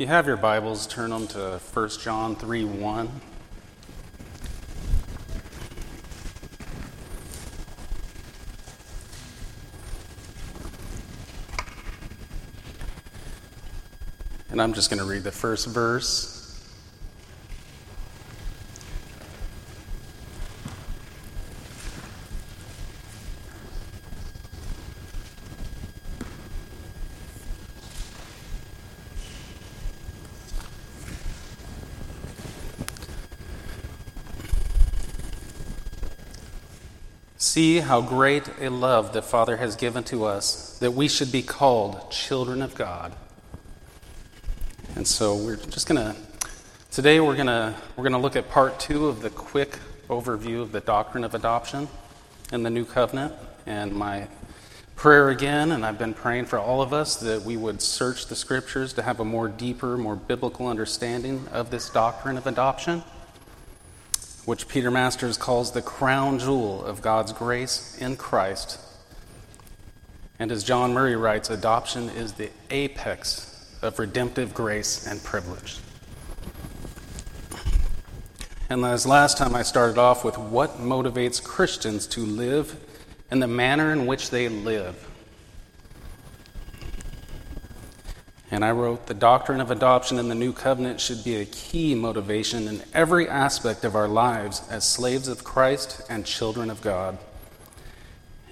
you have your Bibles, turn them to 1 John 3 1. And I'm just going to read the first verse. See how great a love the Father has given to us that we should be called children of God. And so we're just going to today we're going to we're to look at part 2 of the quick overview of the doctrine of adoption in the new covenant and my prayer again and I've been praying for all of us that we would search the scriptures to have a more deeper, more biblical understanding of this doctrine of adoption which Peter Masters calls the crown jewel of God's grace in Christ. And as John Murray writes, adoption is the apex of redemptive grace and privilege. And as last time I started off with what motivates Christians to live in the manner in which they live. And I wrote, the doctrine of adoption in the new covenant should be a key motivation in every aspect of our lives as slaves of Christ and children of God.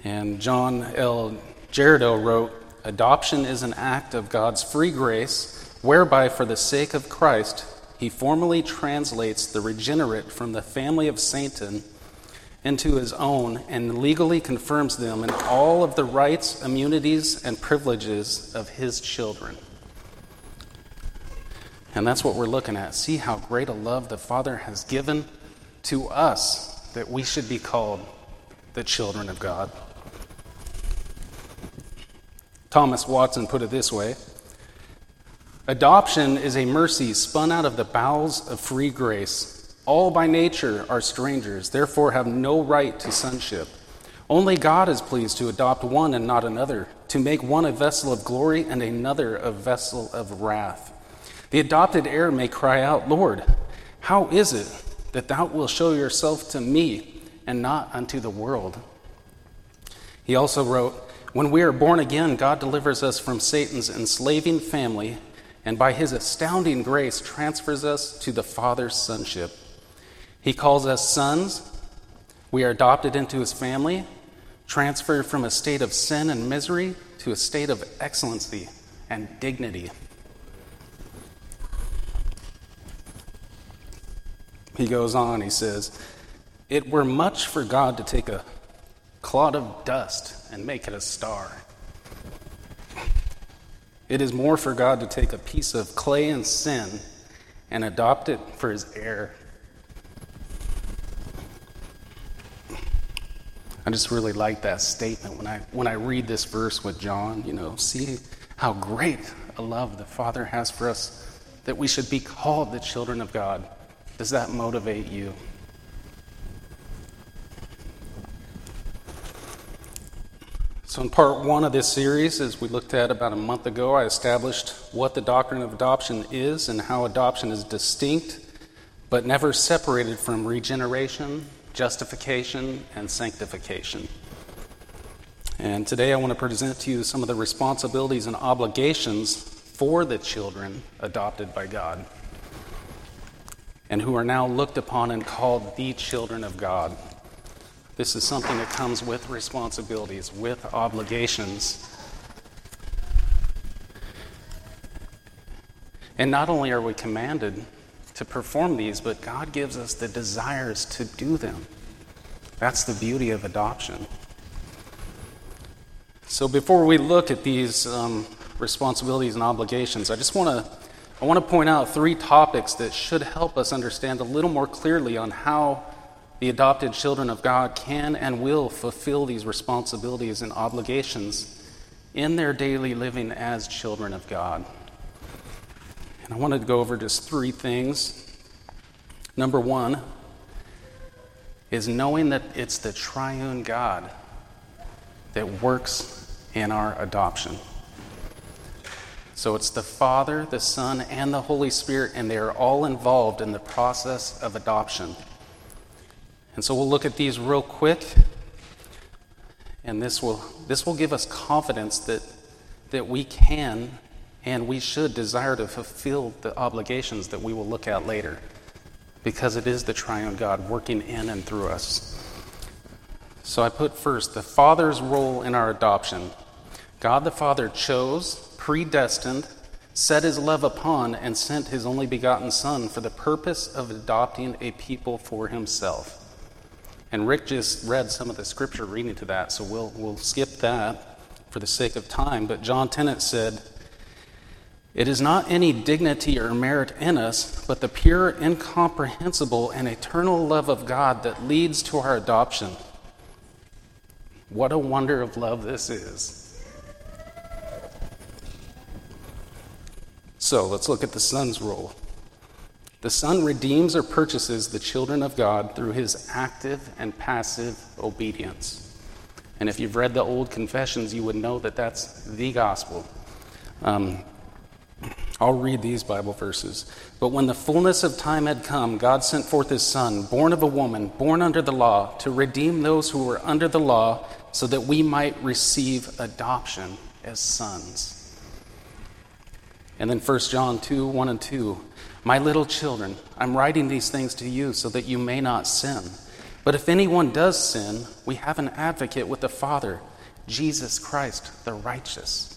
And John L. Girardeau wrote, Adoption is an act of God's free grace, whereby, for the sake of Christ, he formally translates the regenerate from the family of Satan into his own and legally confirms them in all of the rights, immunities, and privileges of his children. And that's what we're looking at. See how great a love the Father has given to us that we should be called the children of God. Thomas Watson put it this way Adoption is a mercy spun out of the bowels of free grace. All by nature are strangers, therefore have no right to sonship. Only God is pleased to adopt one and not another, to make one a vessel of glory and another a vessel of wrath. The adopted heir may cry out, Lord, how is it that thou wilt show yourself to me and not unto the world? He also wrote, when we are born again, God delivers us from Satan's enslaving family and by his astounding grace transfers us to the Father's sonship. He calls us sons. We are adopted into his family, transferred from a state of sin and misery to a state of excellency and dignity. He goes on, he says, It were much for God to take a clod of dust and make it a star. It is more for God to take a piece of clay and sin and adopt it for his heir. I just really like that statement when I when I read this verse with John, you know, see how great a love the Father has for us that we should be called the children of God. Does that motivate you? So, in part one of this series, as we looked at about a month ago, I established what the doctrine of adoption is and how adoption is distinct but never separated from regeneration, justification, and sanctification. And today I want to present to you some of the responsibilities and obligations for the children adopted by God and who are now looked upon and called the children of God. This is something that comes with responsibilities, with obligations. And not only are we commanded to perform these, but God gives us the desires to do them. That's the beauty of adoption. So before we look at these um, responsibilities and obligations, I just want to I want to point out three topics that should help us understand a little more clearly on how the adopted children of God can and will fulfill these responsibilities and obligations in their daily living as children of God. And I wanted to go over just three things. Number one is knowing that it's the triune God that works in our adoption. So it's the Father, the Son, and the Holy Spirit, and they are all involved in the process of adoption. And so we'll look at these real quick, and this will, this will give us confidence that, that we can and we should desire to fulfill the obligations that we will look at later, because it is the triune God working in and through us. So I put first the Father's role in our adoption. God the Father chose, predestined, set his love upon, and sent his only begotten Son for the purpose of adopting a people for himself. And Rick just read some of the scripture reading to that, so we'll, we'll skip that for the sake of time. But John Tennant said, It is not any dignity or merit in us, but the pure, incomprehensible, and eternal love of God that leads to our adoption. What a wonder of love this is. So let's look at the Son's role. The Son redeems or purchases the children of God through his active and passive obedience. And if you've read the old confessions, you would know that that's the gospel. Um, I'll read these Bible verses. But when the fullness of time had come, God sent forth his Son, born of a woman, born under the law, to redeem those who were under the law, so that we might receive adoption as sons. And then 1 John 2 1 and 2. My little children, I'm writing these things to you so that you may not sin. But if anyone does sin, we have an advocate with the Father, Jesus Christ, the righteous.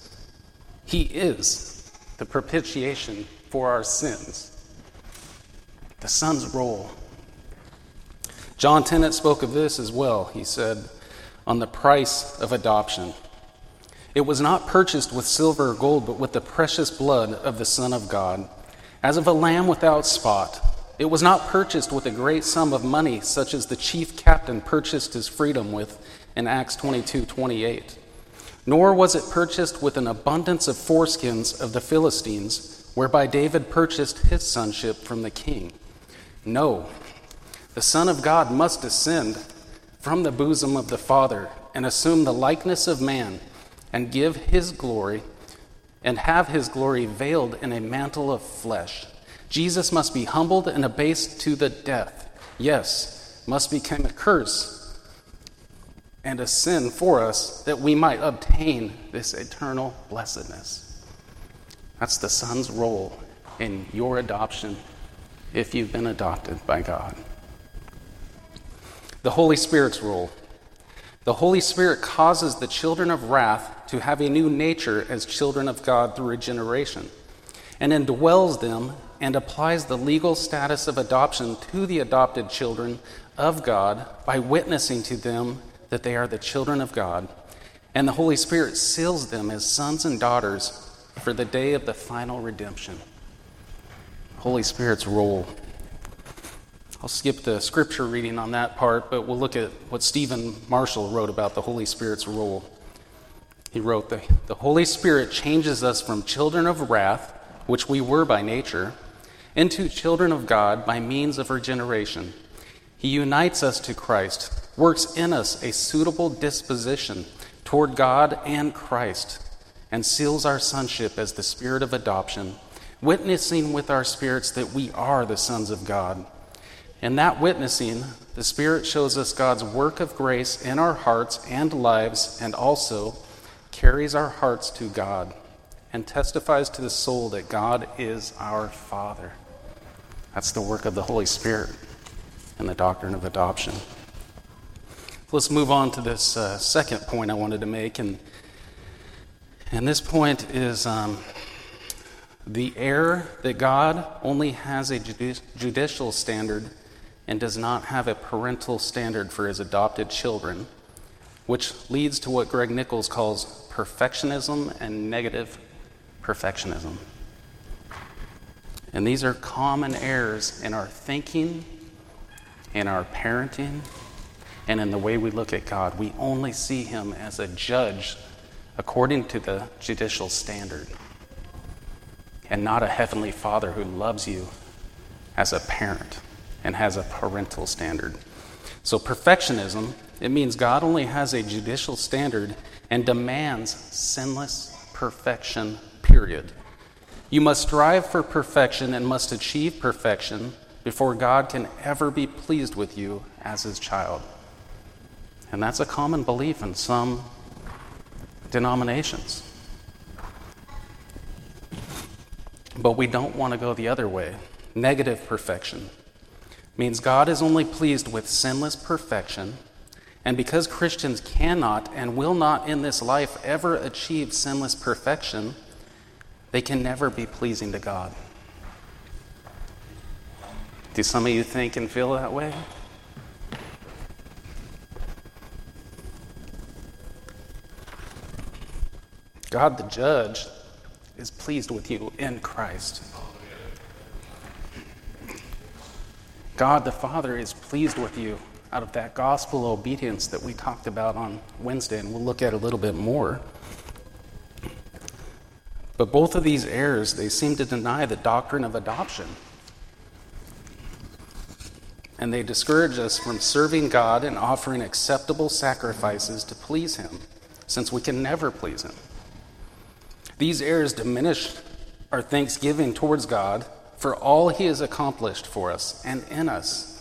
He is the propitiation for our sins. The Son's role. John Tennant spoke of this as well. He said, on the price of adoption. It was not purchased with silver or gold, but with the precious blood of the Son of God as of a lamb without spot. It was not purchased with a great sum of money, such as the chief captain purchased his freedom with in Acts 22 28. Nor was it purchased with an abundance of foreskins of the Philistines, whereby David purchased his sonship from the king. No, the Son of God must descend from the bosom of the Father and assume the likeness of man and give his glory and have his glory veiled in a mantle of flesh. Jesus must be humbled and abased to the death. Yes, must become a curse and a sin for us that we might obtain this eternal blessedness. That's the Son's role in your adoption if you've been adopted by God. The Holy Spirit's role. The Holy Spirit causes the children of wrath to have a new nature as children of God through regeneration, and indwells them and applies the legal status of adoption to the adopted children of God by witnessing to them that they are the children of God. And the Holy Spirit seals them as sons and daughters for the day of the final redemption. Holy Spirit's role. I'll skip the scripture reading on that part, but we'll look at what Stephen Marshall wrote about the Holy Spirit's role. He wrote, the, the Holy Spirit changes us from children of wrath, which we were by nature, into children of God by means of regeneration. He unites us to Christ, works in us a suitable disposition toward God and Christ, and seals our sonship as the spirit of adoption, witnessing with our spirits that we are the sons of God. In that witnessing, the Spirit shows us God's work of grace in our hearts and lives, and also carries our hearts to God and testifies to the soul that God is our Father. That's the work of the Holy Spirit and the doctrine of adoption. Let's move on to this uh, second point I wanted to make, and and this point is um, the error that God only has a judicial standard and does not have a parental standard for his adopted children, which leads to what Greg Nichols calls perfectionism and negative perfectionism. And these are common errors in our thinking, in our parenting, and in the way we look at God. We only see Him as a judge according to the judicial standard, and not a heavenly Father who loves you as a parent and has a parental standard. So, perfectionism, it means God only has a judicial standard and demands sinless perfection, period. You must strive for perfection and must achieve perfection before God can ever be pleased with you as his child. And that's a common belief in some denominations. But we don't want to go the other way. Negative perfection means God is only pleased with sinless perfection. And because Christians cannot and will not in this life ever achieve sinless perfection, they can never be pleasing to God. Do some of you think and feel that way? God the judge is pleased with you in Christ. God the Father is pleased with you out of that gospel obedience that we talked about on Wednesday, and we'll look at a little bit more. But both of these errors, they seem to deny the doctrine of adoption. And they discourage us from serving God and offering acceptable sacrifices to please Him, since we can never please Him. These errors diminish our thanksgiving towards God for all He has accomplished for us and in us.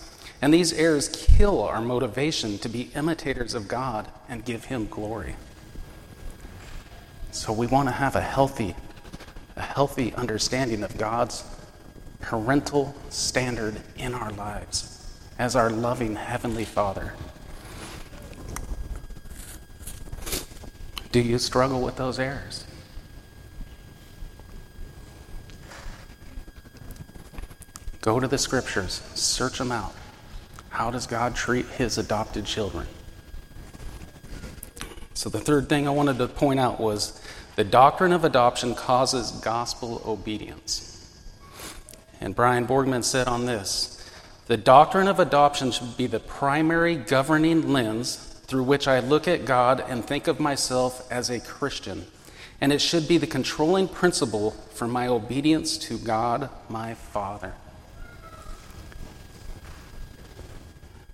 And these errors kill our motivation to be imitators of God and give Him glory. So we want to have a healthy, a healthy understanding of God's parental standard in our lives as our loving Heavenly Father. Do you struggle with those errors? Go to the scriptures, search them out. How does God treat his adopted children? So, the third thing I wanted to point out was the doctrine of adoption causes gospel obedience. And Brian Borgman said on this the doctrine of adoption should be the primary governing lens through which I look at God and think of myself as a Christian. And it should be the controlling principle for my obedience to God, my Father.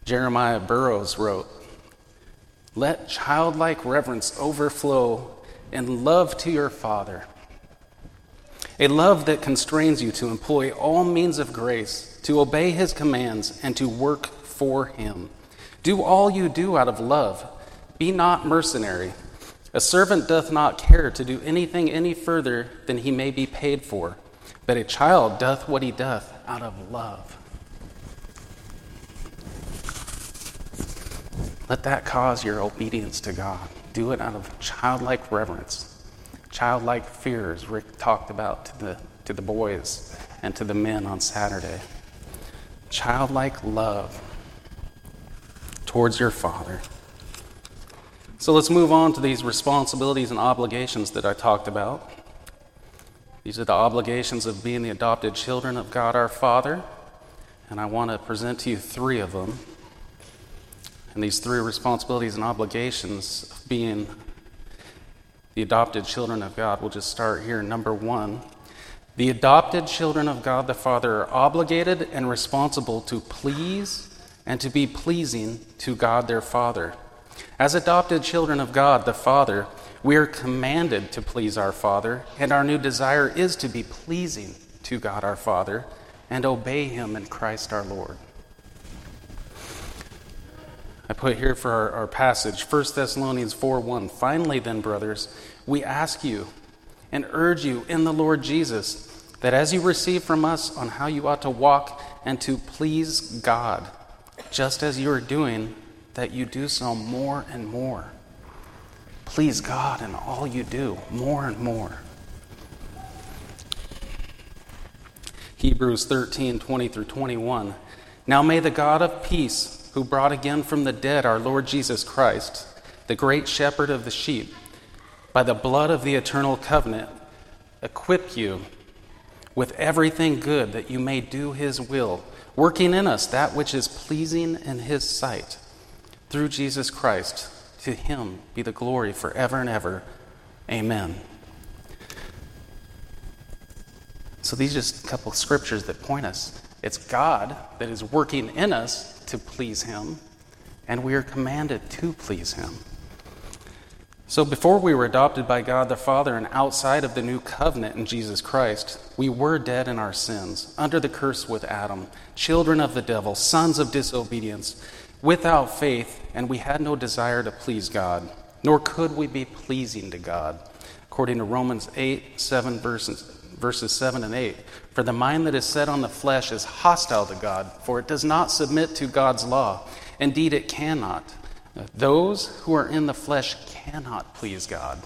Jeremiah Burroughs wrote, Let childlike reverence overflow in love to your Father, a love that constrains you to employ all means of grace, to obey His commands, and to work for Him. Do all you do out of love. Be not mercenary. A servant doth not care to do anything any further than he may be paid for, but a child doth what he doth out of love. Let that cause your obedience to God. Do it out of childlike reverence, childlike fears Rick talked about to the, to the boys and to the men on Saturday. Childlike love towards your Father. So let's move on to these responsibilities and obligations that I talked about. These are the obligations of being the adopted children of God our Father, and I want to present to you three of them. And these three responsibilities and obligations of being the adopted children of God, we'll just start here. Number one, the adopted children of God the Father are obligated and responsible to please and to be pleasing to God their Father. As adopted children of God the Father, we are commanded to please our Father, and our new desire is to be pleasing to God our Father and obey Him in Christ our Lord. I put here for our, our passage 1 Thessalonians 4 1. Finally, then, brothers, we ask you and urge you in the Lord Jesus that as you receive from us on how you ought to walk and to please God, just as you are doing, that you do so more and more. Please God in all you do, more and more. Hebrews 13 20 through 21. Now may the God of peace who brought again from the dead our Lord Jesus Christ, the great shepherd of the sheep, by the blood of the eternal covenant, equip you with everything good that you may do his will, working in us that which is pleasing in his sight. Through Jesus Christ, to him be the glory forever and ever. Amen. So these are just a couple scriptures that point us. It's God that is working in us to please Him, and we are commanded to please Him. So, before we were adopted by God the Father and outside of the new covenant in Jesus Christ, we were dead in our sins, under the curse with Adam, children of the devil, sons of disobedience, without faith, and we had no desire to please God, nor could we be pleasing to God. According to Romans 8, 7 verses, verses 7 and 8. For the mind that is set on the flesh is hostile to God, for it does not submit to God's law. Indeed, it cannot. Those who are in the flesh cannot please God.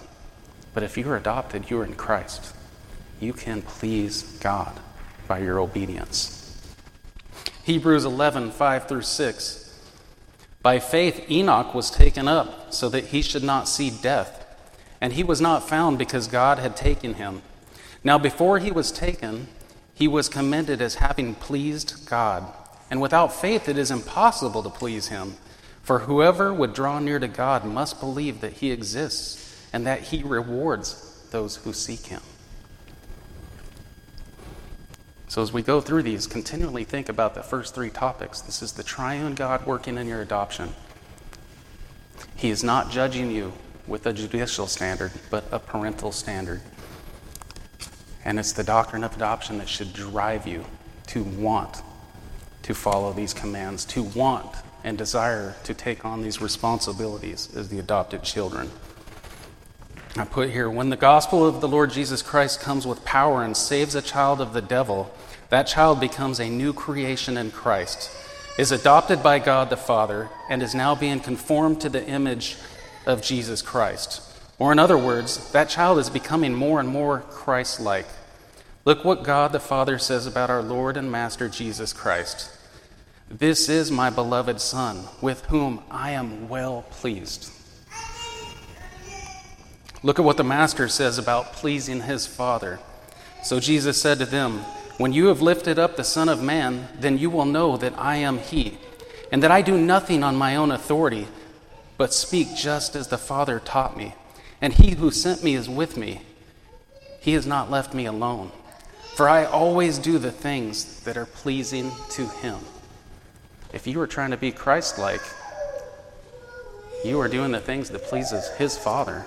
But if you are adopted, you are in Christ. You can please God by your obedience. Hebrews 11, 5 through 6. By faith, Enoch was taken up so that he should not see death, and he was not found because God had taken him. Now, before he was taken, he was commended as having pleased God. And without faith, it is impossible to please him. For whoever would draw near to God must believe that he exists and that he rewards those who seek him. So, as we go through these, continually think about the first three topics. This is the triune God working in your adoption. He is not judging you with a judicial standard, but a parental standard. And it's the doctrine of adoption that should drive you to want to follow these commands, to want and desire to take on these responsibilities as the adopted children. I put here when the gospel of the Lord Jesus Christ comes with power and saves a child of the devil, that child becomes a new creation in Christ, is adopted by God the Father, and is now being conformed to the image of Jesus Christ. Or, in other words, that child is becoming more and more Christ like. Look what God the Father says about our Lord and Master Jesus Christ. This is my beloved Son, with whom I am well pleased. Look at what the Master says about pleasing his Father. So Jesus said to them, When you have lifted up the Son of Man, then you will know that I am He, and that I do nothing on my own authority, but speak just as the Father taught me. And He who sent me is with me. He has not left me alone, for I always do the things that are pleasing to Him. If you are trying to be Christ like, you are doing the things that pleases his Father.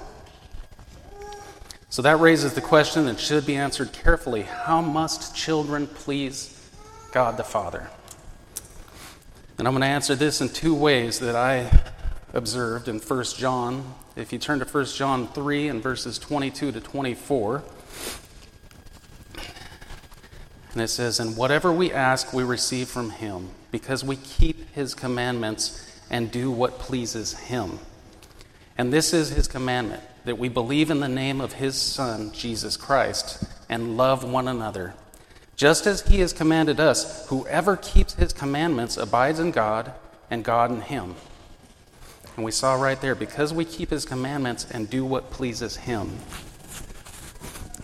So that raises the question that should be answered carefully how must children please God the Father? And I'm going to answer this in two ways that I observed in 1 John. If you turn to 1 John 3 and verses 22 to 24, and it says, And whatever we ask, we receive from him, because we keep his commandments and do what pleases him. And this is his commandment that we believe in the name of his Son, Jesus Christ, and love one another. Just as he has commanded us, whoever keeps his commandments abides in God, and God in him. And we saw right there, because we keep his commandments and do what pleases him.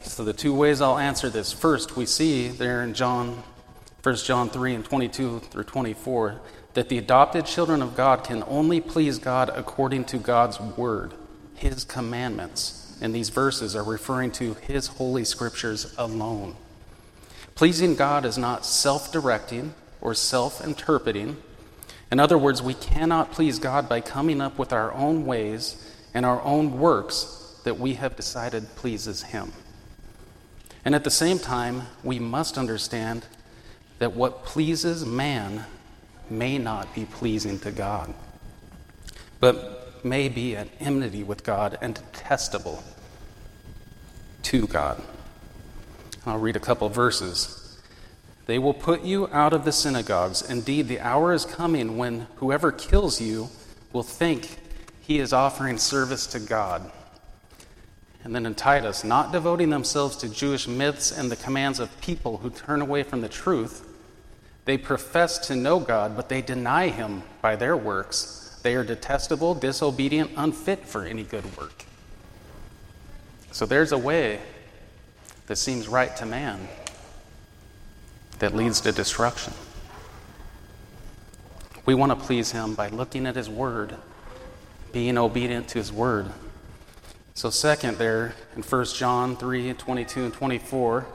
So the two ways I'll answer this. First, we see there in John 1 John 3 and 22 through 24 that the adopted children of God can only please God according to God's word, his commandments. And these verses are referring to his holy scriptures alone. Pleasing God is not self directing or self interpreting. In other words, we cannot please God by coming up with our own ways and our own works that we have decided pleases him. And at the same time, we must understand that what pleases man may not be pleasing to God, but may be at enmity with God and detestable to God. I'll read a couple verses. They will put you out of the synagogues. Indeed, the hour is coming when whoever kills you will think he is offering service to God. And then in Titus, not devoting themselves to Jewish myths and the commands of people who turn away from the truth, they profess to know God, but they deny Him by their works. They are detestable, disobedient, unfit for any good work. So there's a way that seems right to man that leads to destruction. We want to please Him by looking at His Word, being obedient to His Word. So, second, there in 1 John 3 22 and 24,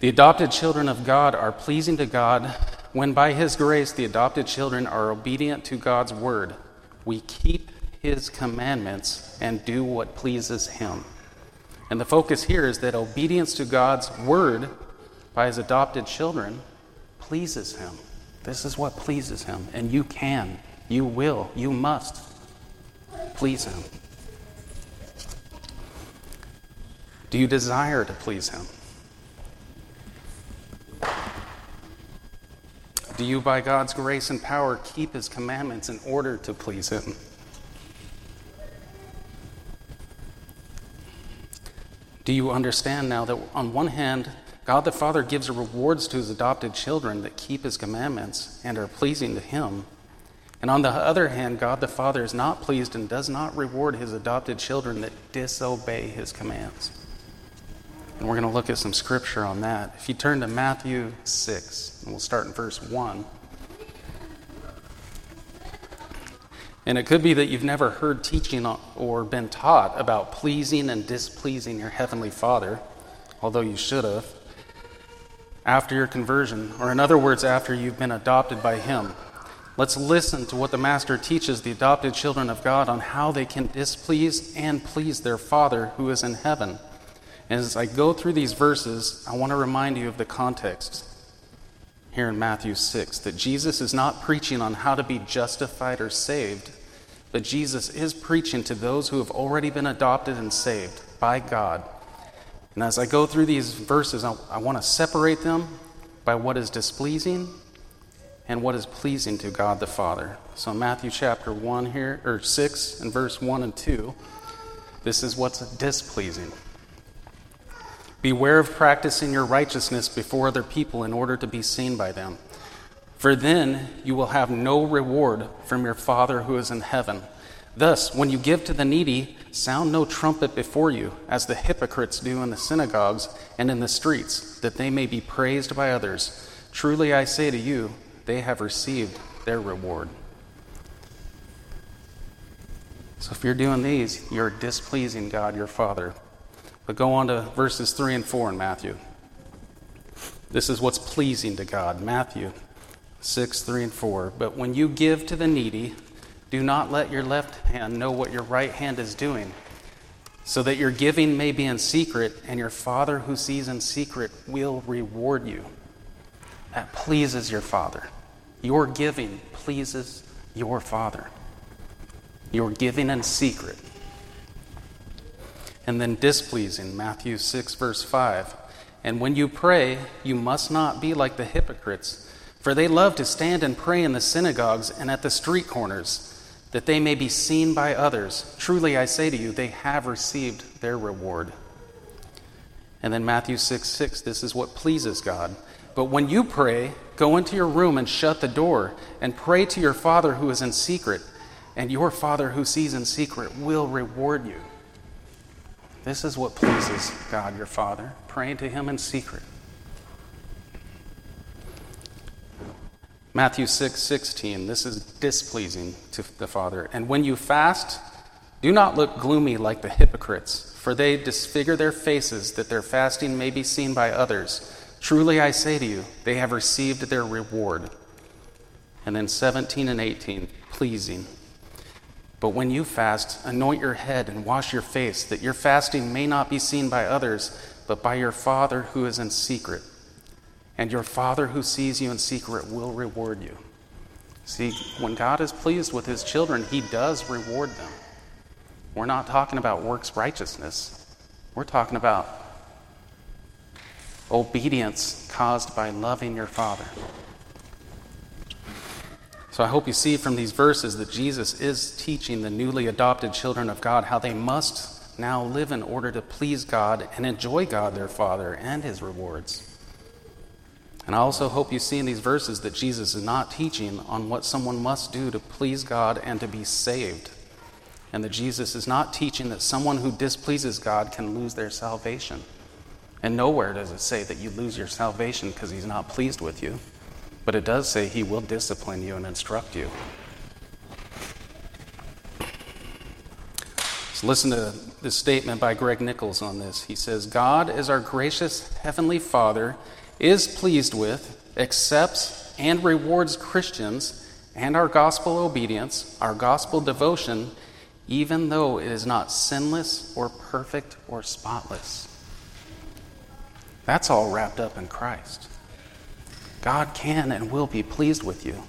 the adopted children of God are pleasing to God when by His grace the adopted children are obedient to God's word. We keep his commandments and do what pleases him. And the focus here is that obedience to God's word by his adopted children pleases him. This is what pleases him. And you can, you will, you must please him. Do you desire to please him? Do you, by God's grace and power, keep his commandments in order to please him? Do you understand now that on one hand, God the Father gives rewards to his adopted children that keep his commandments and are pleasing to him? And on the other hand, God the Father is not pleased and does not reward his adopted children that disobey his commands. And we're going to look at some scripture on that. If you turn to Matthew 6, and we'll start in verse 1. And it could be that you've never heard teaching or been taught about pleasing and displeasing your Heavenly Father, although you should have, after your conversion, or in other words, after you've been adopted by Him. Let's listen to what the Master teaches the adopted children of God on how they can displease and please their Father who is in heaven. And as I go through these verses, I want to remind you of the context here in Matthew 6 that Jesus is not preaching on how to be justified or saved, but Jesus is preaching to those who have already been adopted and saved by God. And as I go through these verses, I, I want to separate them by what is displeasing and what is pleasing to God the Father. So, Matthew chapter 1 here, or 6, and verse 1 and 2, this is what's displeasing. Beware of practicing your righteousness before other people in order to be seen by them for then you will have no reward from your Father who is in heaven. Thus, when you give to the needy, sound no trumpet before you, as the hypocrites do in the synagogues and in the streets, that they may be praised by others. Truly I say to you, they have received their reward. So if you're doing these, you're displeasing God your Father. But go on to verses 3 and 4 in Matthew. This is what's pleasing to God. Matthew 6, 3, and 4. But when you give to the needy, do not let your left hand know what your right hand is doing, so that your giving may be in secret, and your Father who sees in secret will reward you. That pleases your Father. Your giving pleases your Father. Your giving in secret. And then displeasing, Matthew 6, verse 5. And when you pray, you must not be like the hypocrites for they love to stand and pray in the synagogues and at the street corners, that they may be seen by others. Truly I say to you, they have received their reward. And then Matthew 6 6, this is what pleases God. But when you pray, go into your room and shut the door, and pray to your Father who is in secret, and your Father who sees in secret will reward you. This is what pleases God your Father, praying to Him in secret. Matthew 6 16, this is displeasing to the Father. And when you fast, do not look gloomy like the hypocrites, for they disfigure their faces that their fasting may be seen by others. Truly I say to you, they have received their reward. And then 17 and 18, pleasing. But when you fast, anoint your head and wash your face, that your fasting may not be seen by others, but by your Father who is in secret and your Father who sees you in secret will reward you. See, when God is pleased with his children, he does reward them. We're not talking about works righteousness, we're talking about obedience caused by loving your Father. So I hope you see from these verses that Jesus is teaching the newly adopted children of God how they must now live in order to please God and enjoy God, their Father, and his rewards. And I also hope you see in these verses that Jesus is not teaching on what someone must do to please God and to be saved. And that Jesus is not teaching that someone who displeases God can lose their salvation. And nowhere does it say that you lose your salvation because he's not pleased with you. But it does say he will discipline you and instruct you. So listen to this statement by Greg Nichols on this. He says, God is our gracious Heavenly Father is pleased with, accepts, and rewards Christians and our gospel obedience, our gospel devotion, even though it is not sinless or perfect or spotless. That's all wrapped up in Christ. God can and will be pleased with you.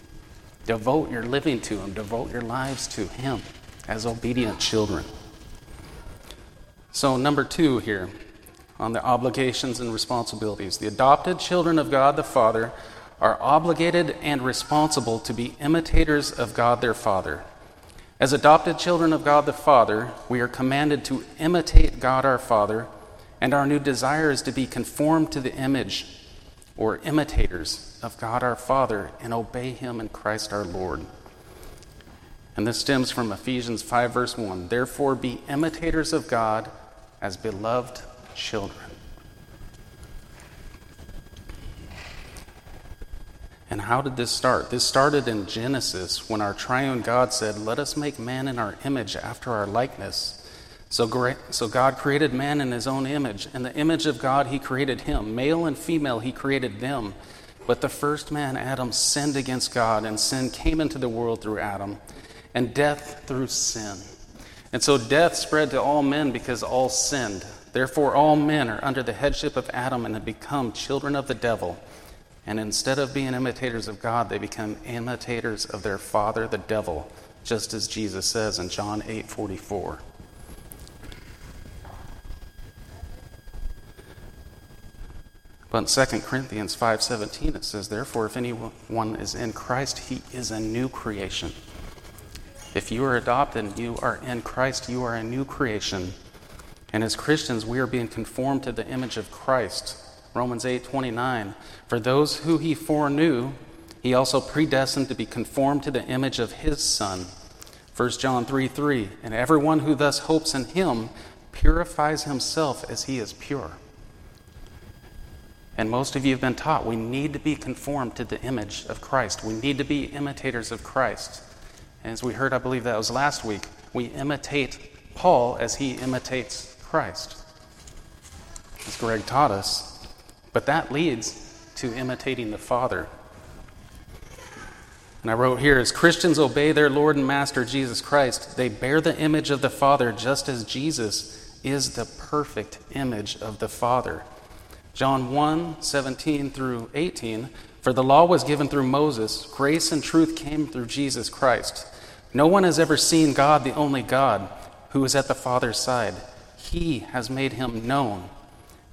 Devote your living to Him, devote your lives to Him as obedient children. So, number two here on the obligations and responsibilities. The adopted children of God the Father are obligated and responsible to be imitators of God their Father. As adopted children of God the Father, we are commanded to imitate God our Father, and our new desire is to be conformed to the image or imitators of God our Father and obey Him in Christ our Lord. And this stems from Ephesians 5, verse 1. Therefore, be imitators of God as beloved children. And how did this start? This started in Genesis when our triune God said, Let us make man in our image after our likeness. So, so God created man in his own image. In the image of God, he created him. Male and female, he created them. But the first man, Adam, sinned against God, and sin came into the world through Adam, and death through sin. And so death spread to all men because all sinned. Therefore, all men are under the headship of Adam and have become children of the devil. And instead of being imitators of God, they become imitators of their father, the devil, just as Jesus says in John 8 44. But in 2 Corinthians 5:17 it says therefore if anyone is in Christ he is a new creation. If you are adopted you are in Christ you are a new creation. And as Christians we are being conformed to the image of Christ. Romans 8:29 For those who he foreknew he also predestined to be conformed to the image of his son. 1 John 3 3 And everyone who thus hopes in him purifies himself as he is pure. And most of you have been taught we need to be conformed to the image of Christ. We need to be imitators of Christ. And as we heard, I believe that was last week, we imitate Paul as he imitates Christ. As Greg taught us. But that leads to imitating the Father. And I wrote here as Christians obey their Lord and Master Jesus Christ, they bear the image of the Father just as Jesus is the perfect image of the Father. John 1 17 through 18. For the law was given through Moses, grace and truth came through Jesus Christ. No one has ever seen God, the only God, who is at the Father's side. He has made him known.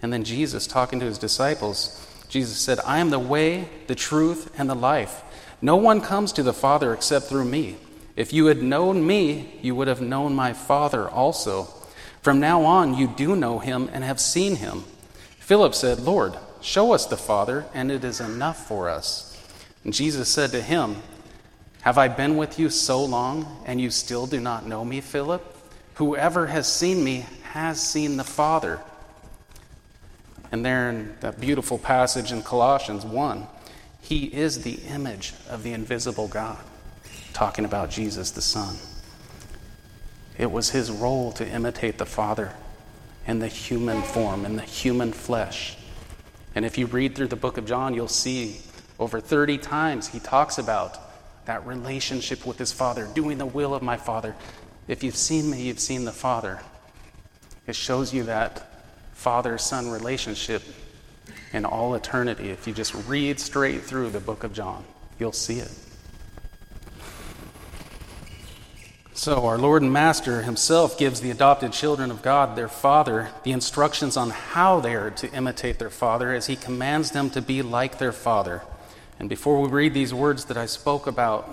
And then Jesus, talking to his disciples, Jesus said, I am the way, the truth, and the life. No one comes to the Father except through me. If you had known me, you would have known my Father also. From now on, you do know him and have seen him. Philip said, Lord, show us the Father, and it is enough for us. And Jesus said to him, Have I been with you so long, and you still do not know me, Philip? Whoever has seen me has seen the Father. And there in that beautiful passage in Colossians 1, he is the image of the invisible God, talking about Jesus the Son. It was his role to imitate the Father in the human form, in the human flesh. And if you read through the book of John, you'll see over 30 times he talks about that relationship with his Father, doing the will of my Father. If you've seen me, you've seen the Father. It shows you that father son relationship in all eternity. If you just read straight through the book of John, you'll see it. So, our Lord and Master Himself gives the adopted children of God, their Father, the instructions on how they are to imitate their Father as He commands them to be like their Father. And before we read these words that I spoke about,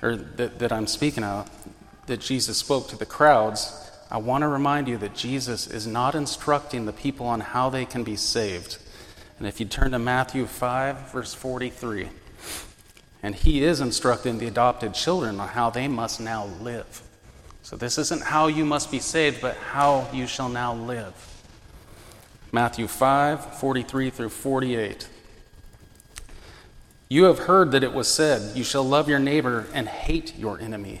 or that, that I'm speaking of, that Jesus spoke to the crowds, I want to remind you that Jesus is not instructing the people on how they can be saved. And if you turn to Matthew 5, verse 43. And he is instructing the adopted children on how they must now live. So this isn't how you must be saved, but how you shall now live. Matthew 5 43 through 48. You have heard that it was said, You shall love your neighbor and hate your enemy.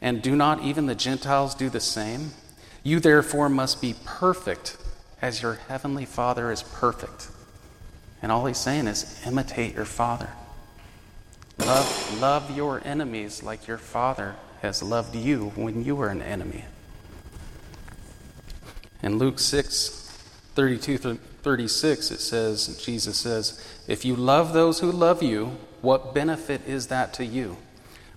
and do not even the Gentiles do the same? You therefore must be perfect as your heavenly Father is perfect. And all he's saying is imitate your Father. Love, love your enemies like your Father has loved you when you were an enemy. In Luke 6 32 36, it says, Jesus says, If you love those who love you, what benefit is that to you?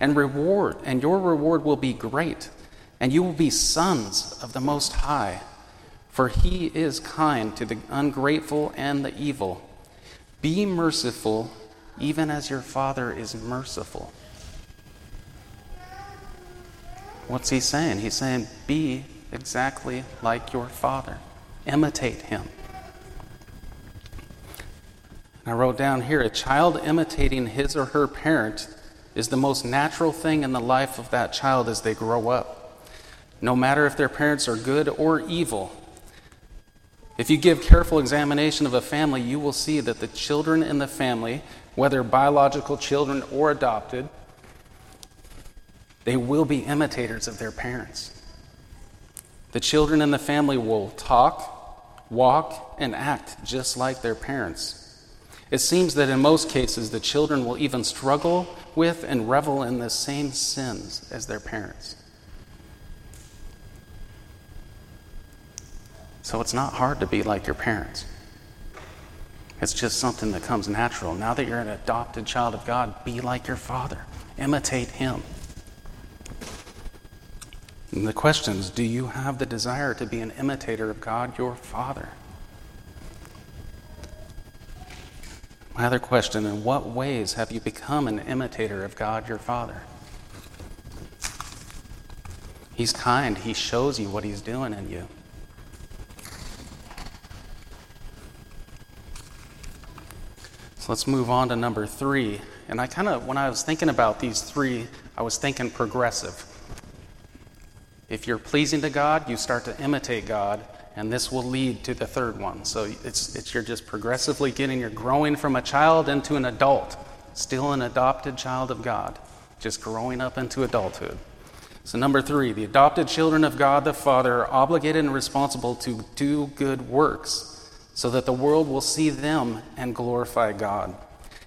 And reward, and your reward will be great, and you will be sons of the Most High. For he is kind to the ungrateful and the evil. Be merciful, even as your Father is merciful. What's he saying? He's saying, Be exactly like your Father, imitate him. I wrote down here a child imitating his or her parent is the most natural thing in the life of that child as they grow up, no matter if their parents are good or evil. If you give careful examination of a family, you will see that the children in the family, whether biological children or adopted, they will be imitators of their parents. The children in the family will talk, walk, and act just like their parents. It seems that in most cases, the children will even struggle with and revel in the same sins as their parents. So it's not hard to be like your parents. It's just something that comes natural. Now that you're an adopted child of God, be like your father, imitate him. And the question is do you have the desire to be an imitator of God, your father? My other question in what ways have you become an imitator of God your Father? He's kind, He shows you what He's doing in you. So let's move on to number three. And I kind of, when I was thinking about these three, I was thinking progressive. If you're pleasing to God, you start to imitate God and this will lead to the third one. So it's, it's you're just progressively getting, you're growing from a child into an adult, still an adopted child of God, just growing up into adulthood. So, number three, the adopted children of God the Father are obligated and responsible to do good works so that the world will see them and glorify God.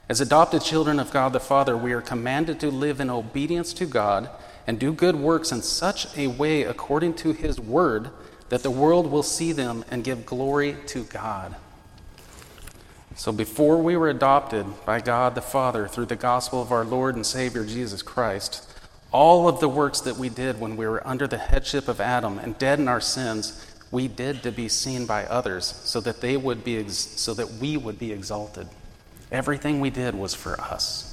As adopted children of God the Father, we are commanded to live in obedience to God and do good works in such a way according to His word that the world will see them and give glory to God. So, before we were adopted by God the Father through the gospel of our Lord and Savior Jesus Christ, all of the works that we did when we were under the headship of Adam and dead in our sins, we did to be seen by others so that they would be ex- so that we would be exalted. Everything we did was for us.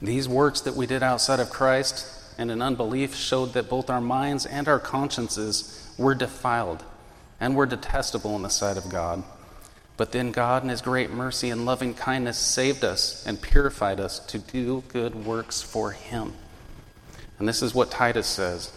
These works that we did outside of Christ and in unbelief showed that both our minds and our consciences were defiled and were detestable in the sight of God. But then God, in His great mercy and loving kindness, saved us and purified us to do good works for Him. And this is what Titus says,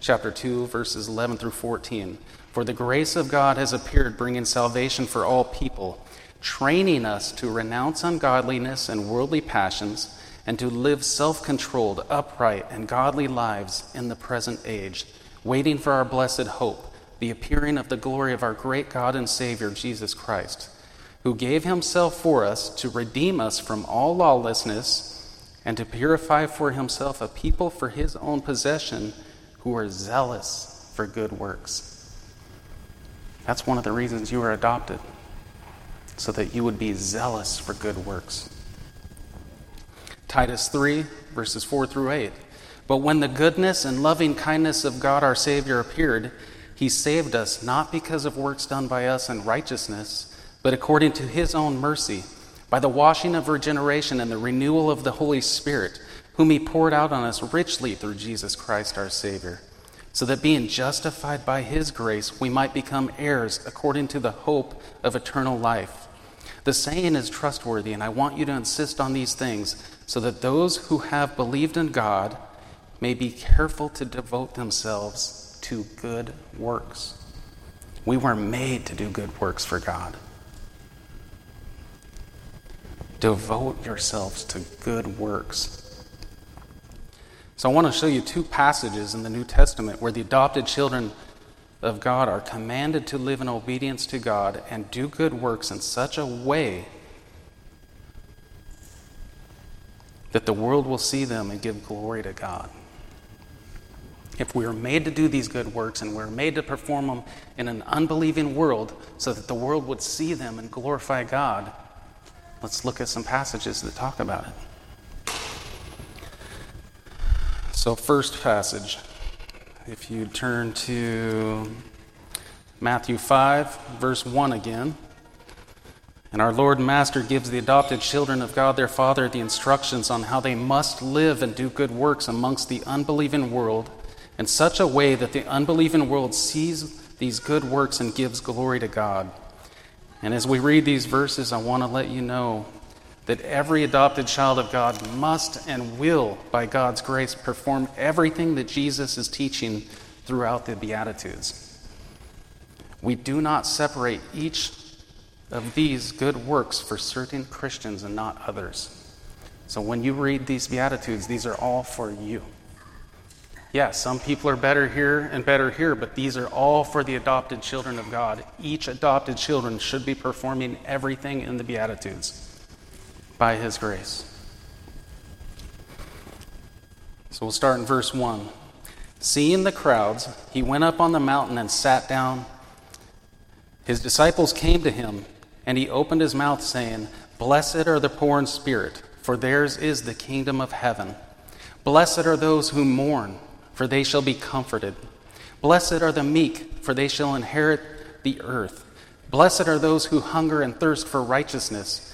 chapter 2, verses 11 through 14. For the grace of God has appeared, bringing salvation for all people, training us to renounce ungodliness and worldly passions and to live self controlled, upright, and godly lives in the present age, waiting for our blessed hope, the appearing of the glory of our great God and Savior, Jesus Christ, who gave himself for us to redeem us from all lawlessness and to purify for himself a people for his own possession who are zealous for good works. That's one of the reasons you were adopted, so that you would be zealous for good works. Titus 3, verses 4 through 8. But when the goodness and loving kindness of God our Savior appeared, he saved us not because of works done by us in righteousness, but according to his own mercy, by the washing of regeneration and the renewal of the Holy Spirit, whom he poured out on us richly through Jesus Christ our Savior, so that being justified by his grace, we might become heirs according to the hope of eternal life. The saying is trustworthy, and I want you to insist on these things, so that those who have believed in God may be careful to devote themselves to good works. We were made to do good works for God. Devote yourselves to good works. So, I want to show you two passages in the New Testament where the adopted children of God are commanded to live in obedience to God and do good works in such a way that the world will see them and give glory to God. If we are made to do these good works and we're made to perform them in an unbelieving world so that the world would see them and glorify God, let's look at some passages that talk about it. So, first passage, if you turn to Matthew 5, verse 1 again. And our Lord and Master gives the adopted children of God their Father the instructions on how they must live and do good works amongst the unbelieving world in such a way that the unbelieving world sees these good works and gives glory to God. And as we read these verses, I want to let you know that every adopted child of God must and will, by God's grace, perform everything that Jesus is teaching throughout the Beatitudes. We do not separate each of these good works for certain Christians and not others. So when you read these Beatitudes, these are all for you. Yeah, some people are better here and better here, but these are all for the adopted children of God. Each adopted children should be performing everything in the Beatitudes by His grace. So we'll start in verse 1. Seeing the crowds, he went up on the mountain and sat down. His disciples came to him, and he opened his mouth, saying, Blessed are the poor in spirit, for theirs is the kingdom of heaven. Blessed are those who mourn for they shall be comforted. Blessed are the meek, for they shall inherit the earth. Blessed are those who hunger and thirst for righteousness,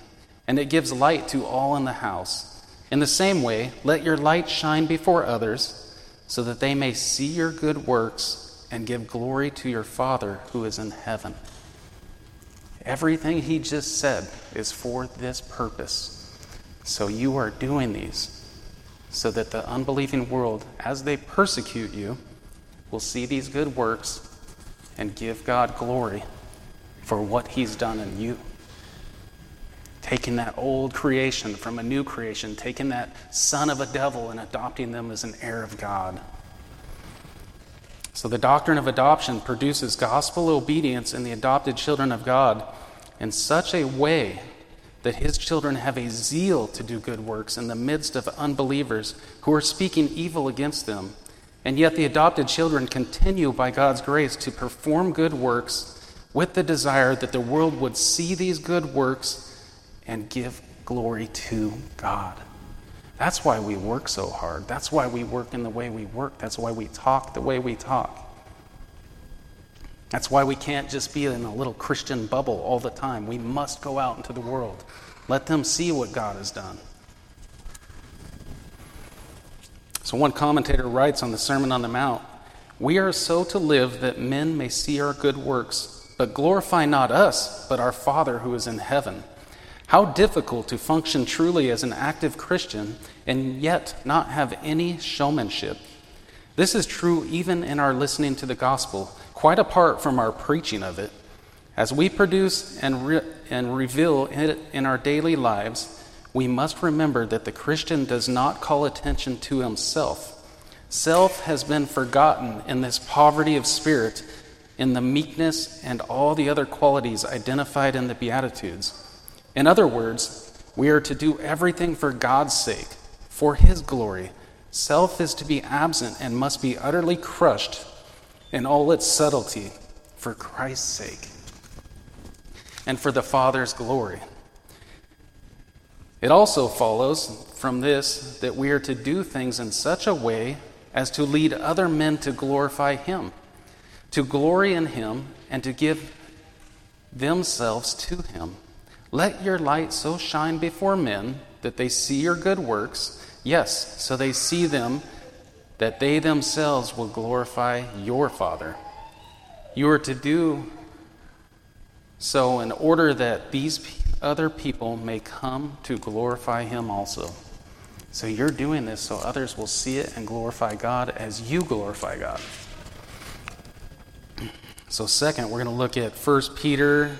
and it gives light to all in the house. In the same way, let your light shine before others, so that they may see your good works and give glory to your Father who is in heaven. Everything he just said is for this purpose. So you are doing these so that the unbelieving world, as they persecute you, will see these good works and give God glory for what he's done in you. Taking that old creation from a new creation, taking that son of a devil and adopting them as an heir of God. So, the doctrine of adoption produces gospel obedience in the adopted children of God in such a way that his children have a zeal to do good works in the midst of unbelievers who are speaking evil against them. And yet, the adopted children continue by God's grace to perform good works with the desire that the world would see these good works and give glory to God. That's why we work so hard. That's why we work in the way we work. That's why we talk the way we talk. That's why we can't just be in a little Christian bubble all the time. We must go out into the world. Let them see what God has done. So, one commentator writes on the Sermon on the Mount We are so to live that men may see our good works, but glorify not us, but our Father who is in heaven. How difficult to function truly as an active Christian and yet not have any showmanship. This is true even in our listening to the gospel, quite apart from our preaching of it. As we produce and, re- and reveal it in our daily lives, we must remember that the Christian does not call attention to himself. Self has been forgotten in this poverty of spirit, in the meekness and all the other qualities identified in the Beatitudes. In other words, we are to do everything for God's sake, for His glory. Self is to be absent and must be utterly crushed in all its subtlety for Christ's sake and for the Father's glory. It also follows from this that we are to do things in such a way as to lead other men to glorify Him, to glory in Him, and to give themselves to Him. Let your light so shine before men that they see your good works, yes, so they see them, that they themselves will glorify your Father. You are to do so in order that these other people may come to glorify him also. So you're doing this so others will see it and glorify God as you glorify God. So, second, we're going to look at 1 Peter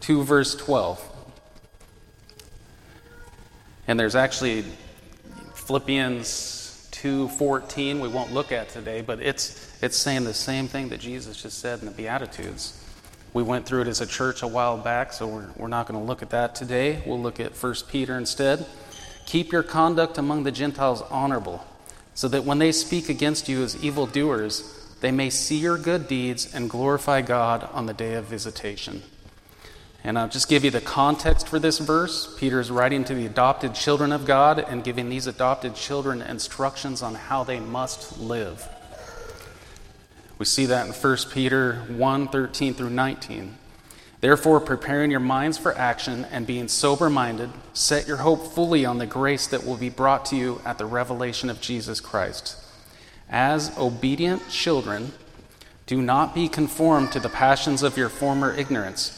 2, verse 12. And there's actually Philippians 2:14 we won't look at today, but it's it's saying the same thing that Jesus just said in the Beatitudes. We went through it as a church a while back, so we're, we're not going to look at that today. We'll look at 1 Peter instead. Keep your conduct among the Gentiles honorable, so that when they speak against you as evildoers, they may see your good deeds and glorify God on the day of visitation. And I'll just give you the context for this verse. Peter is writing to the adopted children of God and giving these adopted children instructions on how they must live. We see that in 1 Peter 1 13 through 19. Therefore, preparing your minds for action and being sober minded, set your hope fully on the grace that will be brought to you at the revelation of Jesus Christ. As obedient children, do not be conformed to the passions of your former ignorance,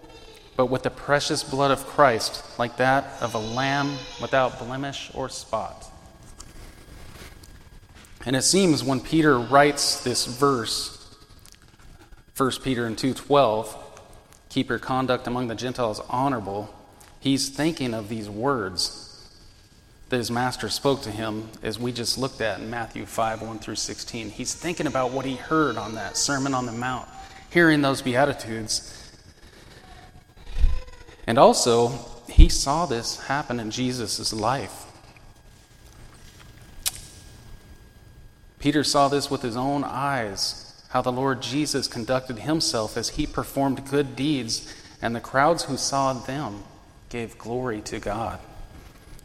but with the precious blood of Christ, like that of a lamb without blemish or spot. And it seems when Peter writes this verse, 1 Peter and 2:12, keep your conduct among the Gentiles honorable, he's thinking of these words that his master spoke to him as we just looked at in Matthew 5, 1 through 16. He's thinking about what he heard on that Sermon on the Mount, hearing those Beatitudes. And also, he saw this happen in Jesus' life. Peter saw this with his own eyes how the Lord Jesus conducted himself as he performed good deeds, and the crowds who saw them gave glory to God.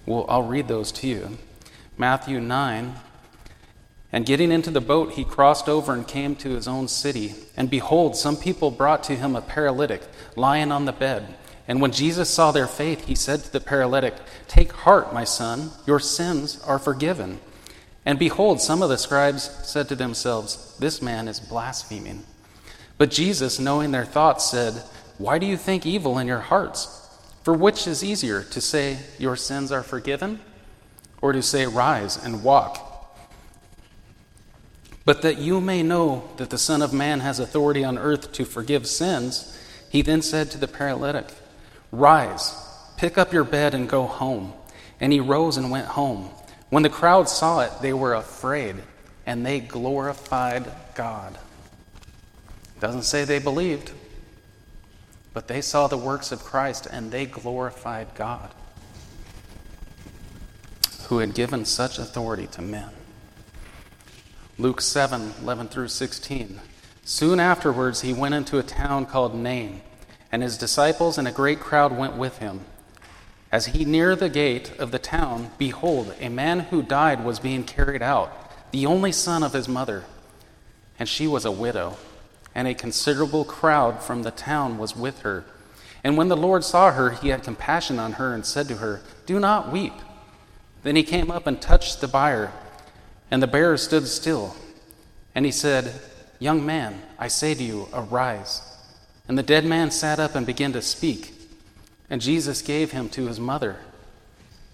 Well, I'll read those to you. Matthew 9. And getting into the boat, he crossed over and came to his own city. And behold, some people brought to him a paralytic lying on the bed. And when Jesus saw their faith, he said to the paralytic, Take heart, my son, your sins are forgiven. And behold, some of the scribes said to themselves, This man is blaspheming. But Jesus, knowing their thoughts, said, Why do you think evil in your hearts? For which is easier, to say, Your sins are forgiven, or to say, Rise and walk? But that you may know that the Son of Man has authority on earth to forgive sins, he then said to the paralytic, Rise, pick up your bed, and go home. And he rose and went home. When the crowd saw it, they were afraid and they glorified God. It doesn't say they believed, but they saw the works of Christ and they glorified God, who had given such authority to men. Luke 7 11 through 16. Soon afterwards, he went into a town called Nain, and his disciples and a great crowd went with him. As he neared the gate of the town, behold, a man who died was being carried out, the only son of his mother, and she was a widow, and a considerable crowd from the town was with her. And when the Lord saw her, he had compassion on her and said to her, Do not weep. Then he came up and touched the bier, and the bearer stood still. And he said, Young man, I say to you, arise. And the dead man sat up and began to speak. And Jesus gave him to his mother.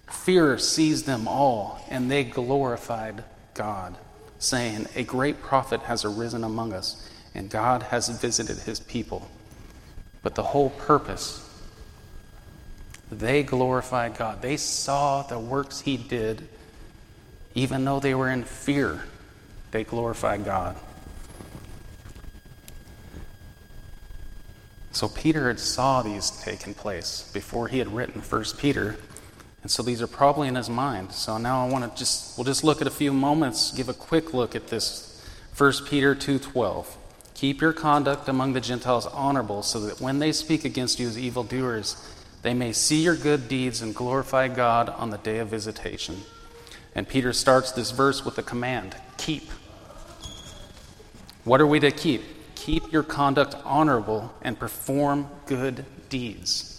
Fear seized them all, and they glorified God, saying, A great prophet has arisen among us, and God has visited his people. But the whole purpose, they glorified God. They saw the works he did, even though they were in fear, they glorified God. So Peter had saw these taking place before he had written First Peter. And so these are probably in his mind. So now I want to just we'll just look at a few moments, give a quick look at this 1 Peter 2:12. Keep your conduct among the Gentiles honorable, so that when they speak against you as evildoers, they may see your good deeds and glorify God on the day of visitation. And Peter starts this verse with a command keep. What are we to keep? Keep your conduct honorable and perform good deeds.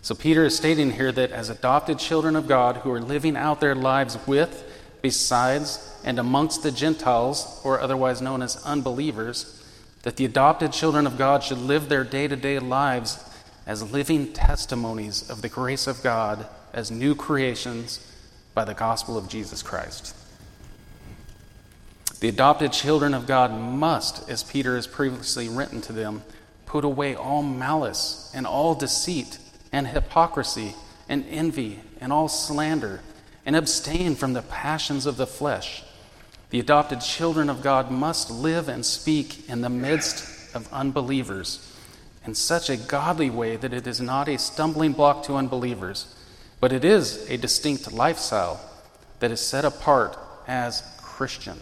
So, Peter is stating here that as adopted children of God who are living out their lives with, besides, and amongst the Gentiles, or otherwise known as unbelievers, that the adopted children of God should live their day to day lives as living testimonies of the grace of God as new creations by the gospel of Jesus Christ. The adopted children of God must, as Peter has previously written to them, put away all malice and all deceit and hypocrisy and envy and all slander and abstain from the passions of the flesh. The adopted children of God must live and speak in the midst of unbelievers in such a godly way that it is not a stumbling block to unbelievers, but it is a distinct lifestyle that is set apart as Christian.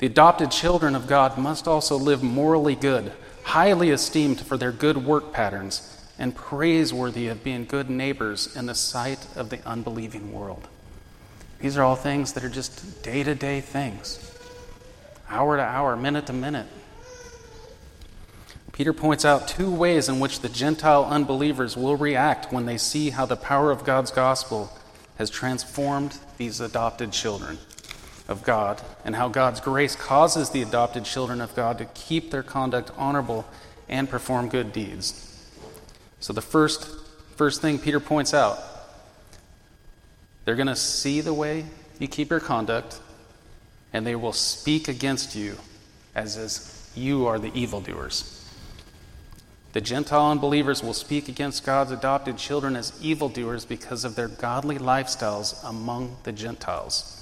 The adopted children of God must also live morally good, highly esteemed for their good work patterns, and praiseworthy of being good neighbors in the sight of the unbelieving world. These are all things that are just day to day things, hour to hour, minute to minute. Peter points out two ways in which the Gentile unbelievers will react when they see how the power of God's gospel has transformed these adopted children of God and how God's grace causes the adopted children of God to keep their conduct honorable and perform good deeds. So the first first thing Peter points out, they're going to see the way you keep your conduct and they will speak against you as as you are the evildoers. The Gentile unbelievers will speak against God's adopted children as evildoers because of their godly lifestyles among the Gentiles.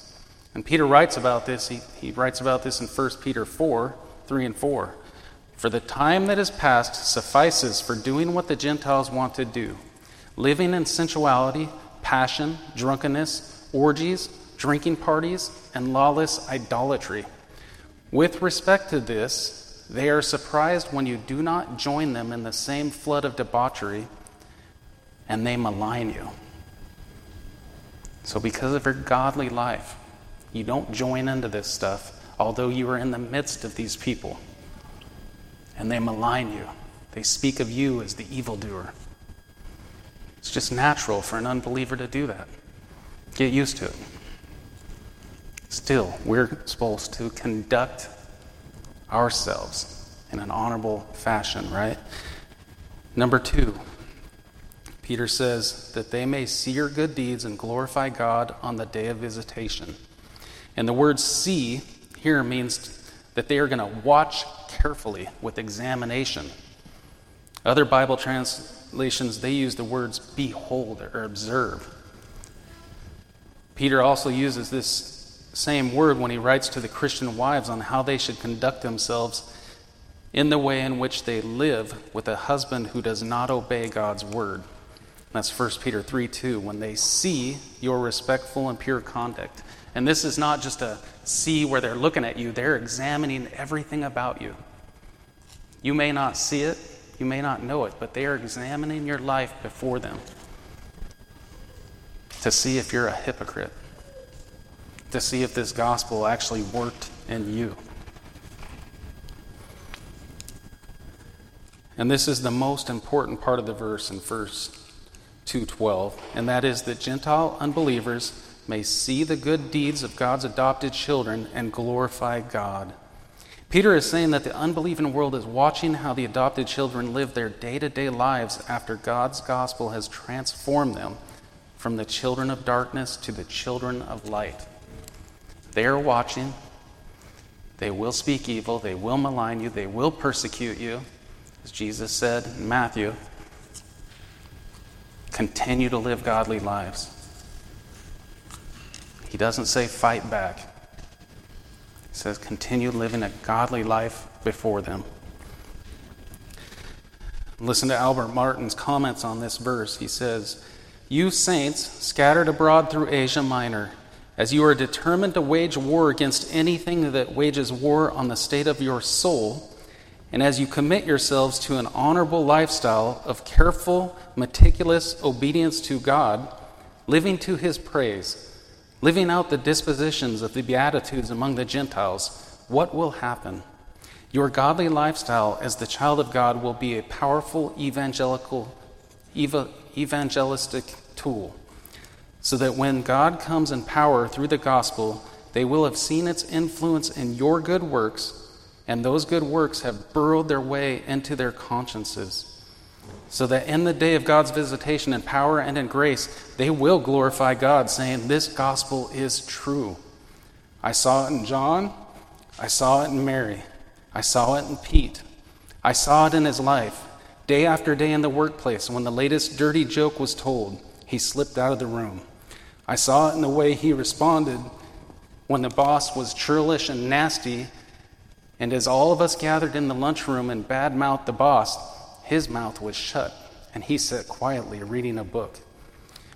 And Peter writes about this. He, he writes about this in 1 Peter 4 3 and 4. For the time that is past suffices for doing what the Gentiles want to do living in sensuality, passion, drunkenness, orgies, drinking parties, and lawless idolatry. With respect to this, they are surprised when you do not join them in the same flood of debauchery, and they malign you. So, because of your godly life, you don't join into this stuff, although you are in the midst of these people. And they malign you, they speak of you as the evildoer. It's just natural for an unbeliever to do that. Get used to it. Still, we're supposed to conduct ourselves in an honorable fashion, right? Number two, Peter says that they may see your good deeds and glorify God on the day of visitation. And the word see here means that they are going to watch carefully with examination. Other Bible translations, they use the words behold or observe. Peter also uses this same word when he writes to the Christian wives on how they should conduct themselves in the way in which they live with a husband who does not obey God's word. That's 1 Peter 3 2. When they see your respectful and pure conduct, and this is not just a see where they're looking at you, they're examining everything about you. You may not see it, you may not know it, but they are examining your life before them to see if you're a hypocrite, to see if this gospel actually worked in you. And this is the most important part of the verse in verse 2:12, and that is that Gentile unbelievers may see the good deeds of God's adopted children and glorify God. Peter is saying that the unbelieving world is watching how the adopted children live their day to day lives after God's gospel has transformed them from the children of darkness to the children of light. They are watching. They will speak evil. They will malign you. They will persecute you. As Jesus said in Matthew, continue to live godly lives. He doesn't say fight back. He says continue living a godly life before them. Listen to Albert Martin's comments on this verse. He says, You saints scattered abroad through Asia Minor, as you are determined to wage war against anything that wages war on the state of your soul, and as you commit yourselves to an honorable lifestyle of careful, meticulous obedience to God, living to His praise, living out the dispositions of the Beatitudes among the Gentiles, what will happen? Your godly lifestyle as the child of God will be a powerful evangelical, eva, evangelistic tool, so that when God comes in power through the gospel, they will have seen its influence in your good works, and those good works have burrowed their way into their consciences so that in the day of God's visitation in power and in grace, they will glorify God, saying, This gospel is true. I saw it in John, I saw it in Mary, I saw it in Pete, I saw it in his life. Day after day in the workplace, when the latest dirty joke was told, he slipped out of the room. I saw it in the way he responded when the boss was churlish and nasty, and as all of us gathered in the lunchroom and bad mouthed the boss, his mouth was shut, and he sat quietly reading a book.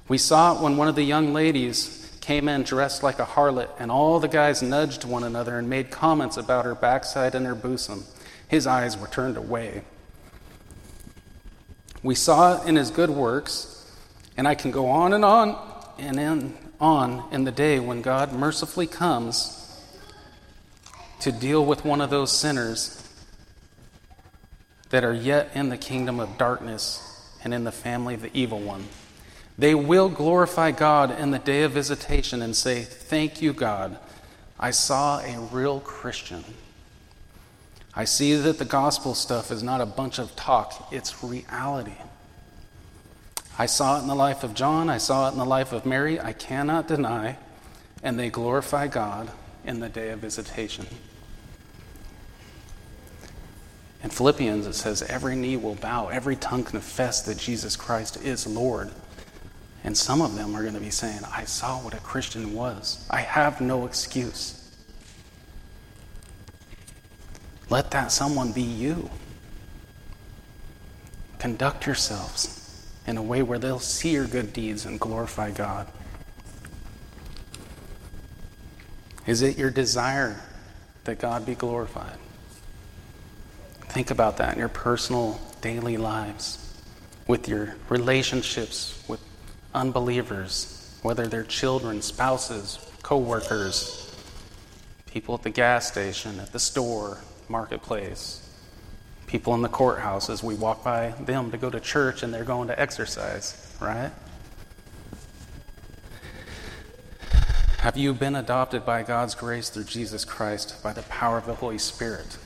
We saw it when one of the young ladies came in dressed like a harlot, and all the guys nudged one another and made comments about her backside and her bosom. His eyes were turned away. We saw it in his good works, and I can go on and on and in, on in the day when God mercifully comes to deal with one of those sinners that are yet in the kingdom of darkness and in the family of the evil one. They will glorify God in the day of visitation and say, Thank you, God. I saw a real Christian. I see that the gospel stuff is not a bunch of talk, it's reality. I saw it in the life of John, I saw it in the life of Mary, I cannot deny, and they glorify God in the day of visitation. In Philippians, it says, Every knee will bow, every tongue confess that Jesus Christ is Lord. And some of them are going to be saying, I saw what a Christian was. I have no excuse. Let that someone be you. Conduct yourselves in a way where they'll see your good deeds and glorify God. Is it your desire that God be glorified? Think about that in your personal daily lives, with your relationships with unbelievers, whether they're children, spouses, co-workers, people at the gas station, at the store, marketplace, people in the courthouse as we walk by them to go to church and they're going to exercise, right? Have you been adopted by God's grace through Jesus Christ by the power of the Holy Spirit?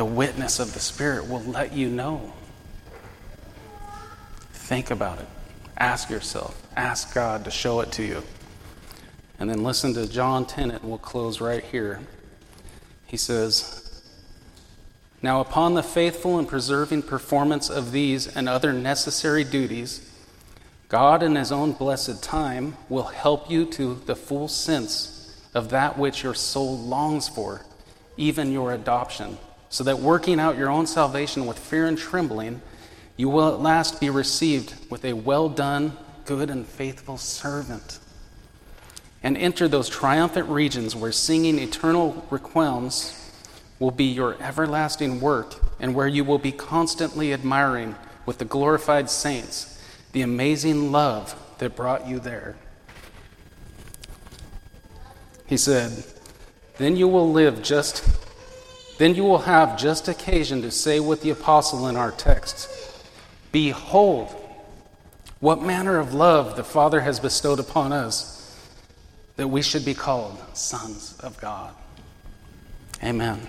The witness of the Spirit will let you know. Think about it. Ask yourself. Ask God to show it to you. And then listen to John Tennent, we'll close right here. He says, Now, upon the faithful and preserving performance of these and other necessary duties, God, in His own blessed time, will help you to the full sense of that which your soul longs for, even your adoption so that working out your own salvation with fear and trembling, you will at last be received with a well done, good, and faithful servant. And enter those triumphant regions where singing eternal requiems will be your everlasting work and where you will be constantly admiring with the glorified saints the amazing love that brought you there. He said, Then you will live just, then you will have just occasion to say with the apostle in our text, Behold, what manner of love the Father has bestowed upon us that we should be called sons of God. Amen.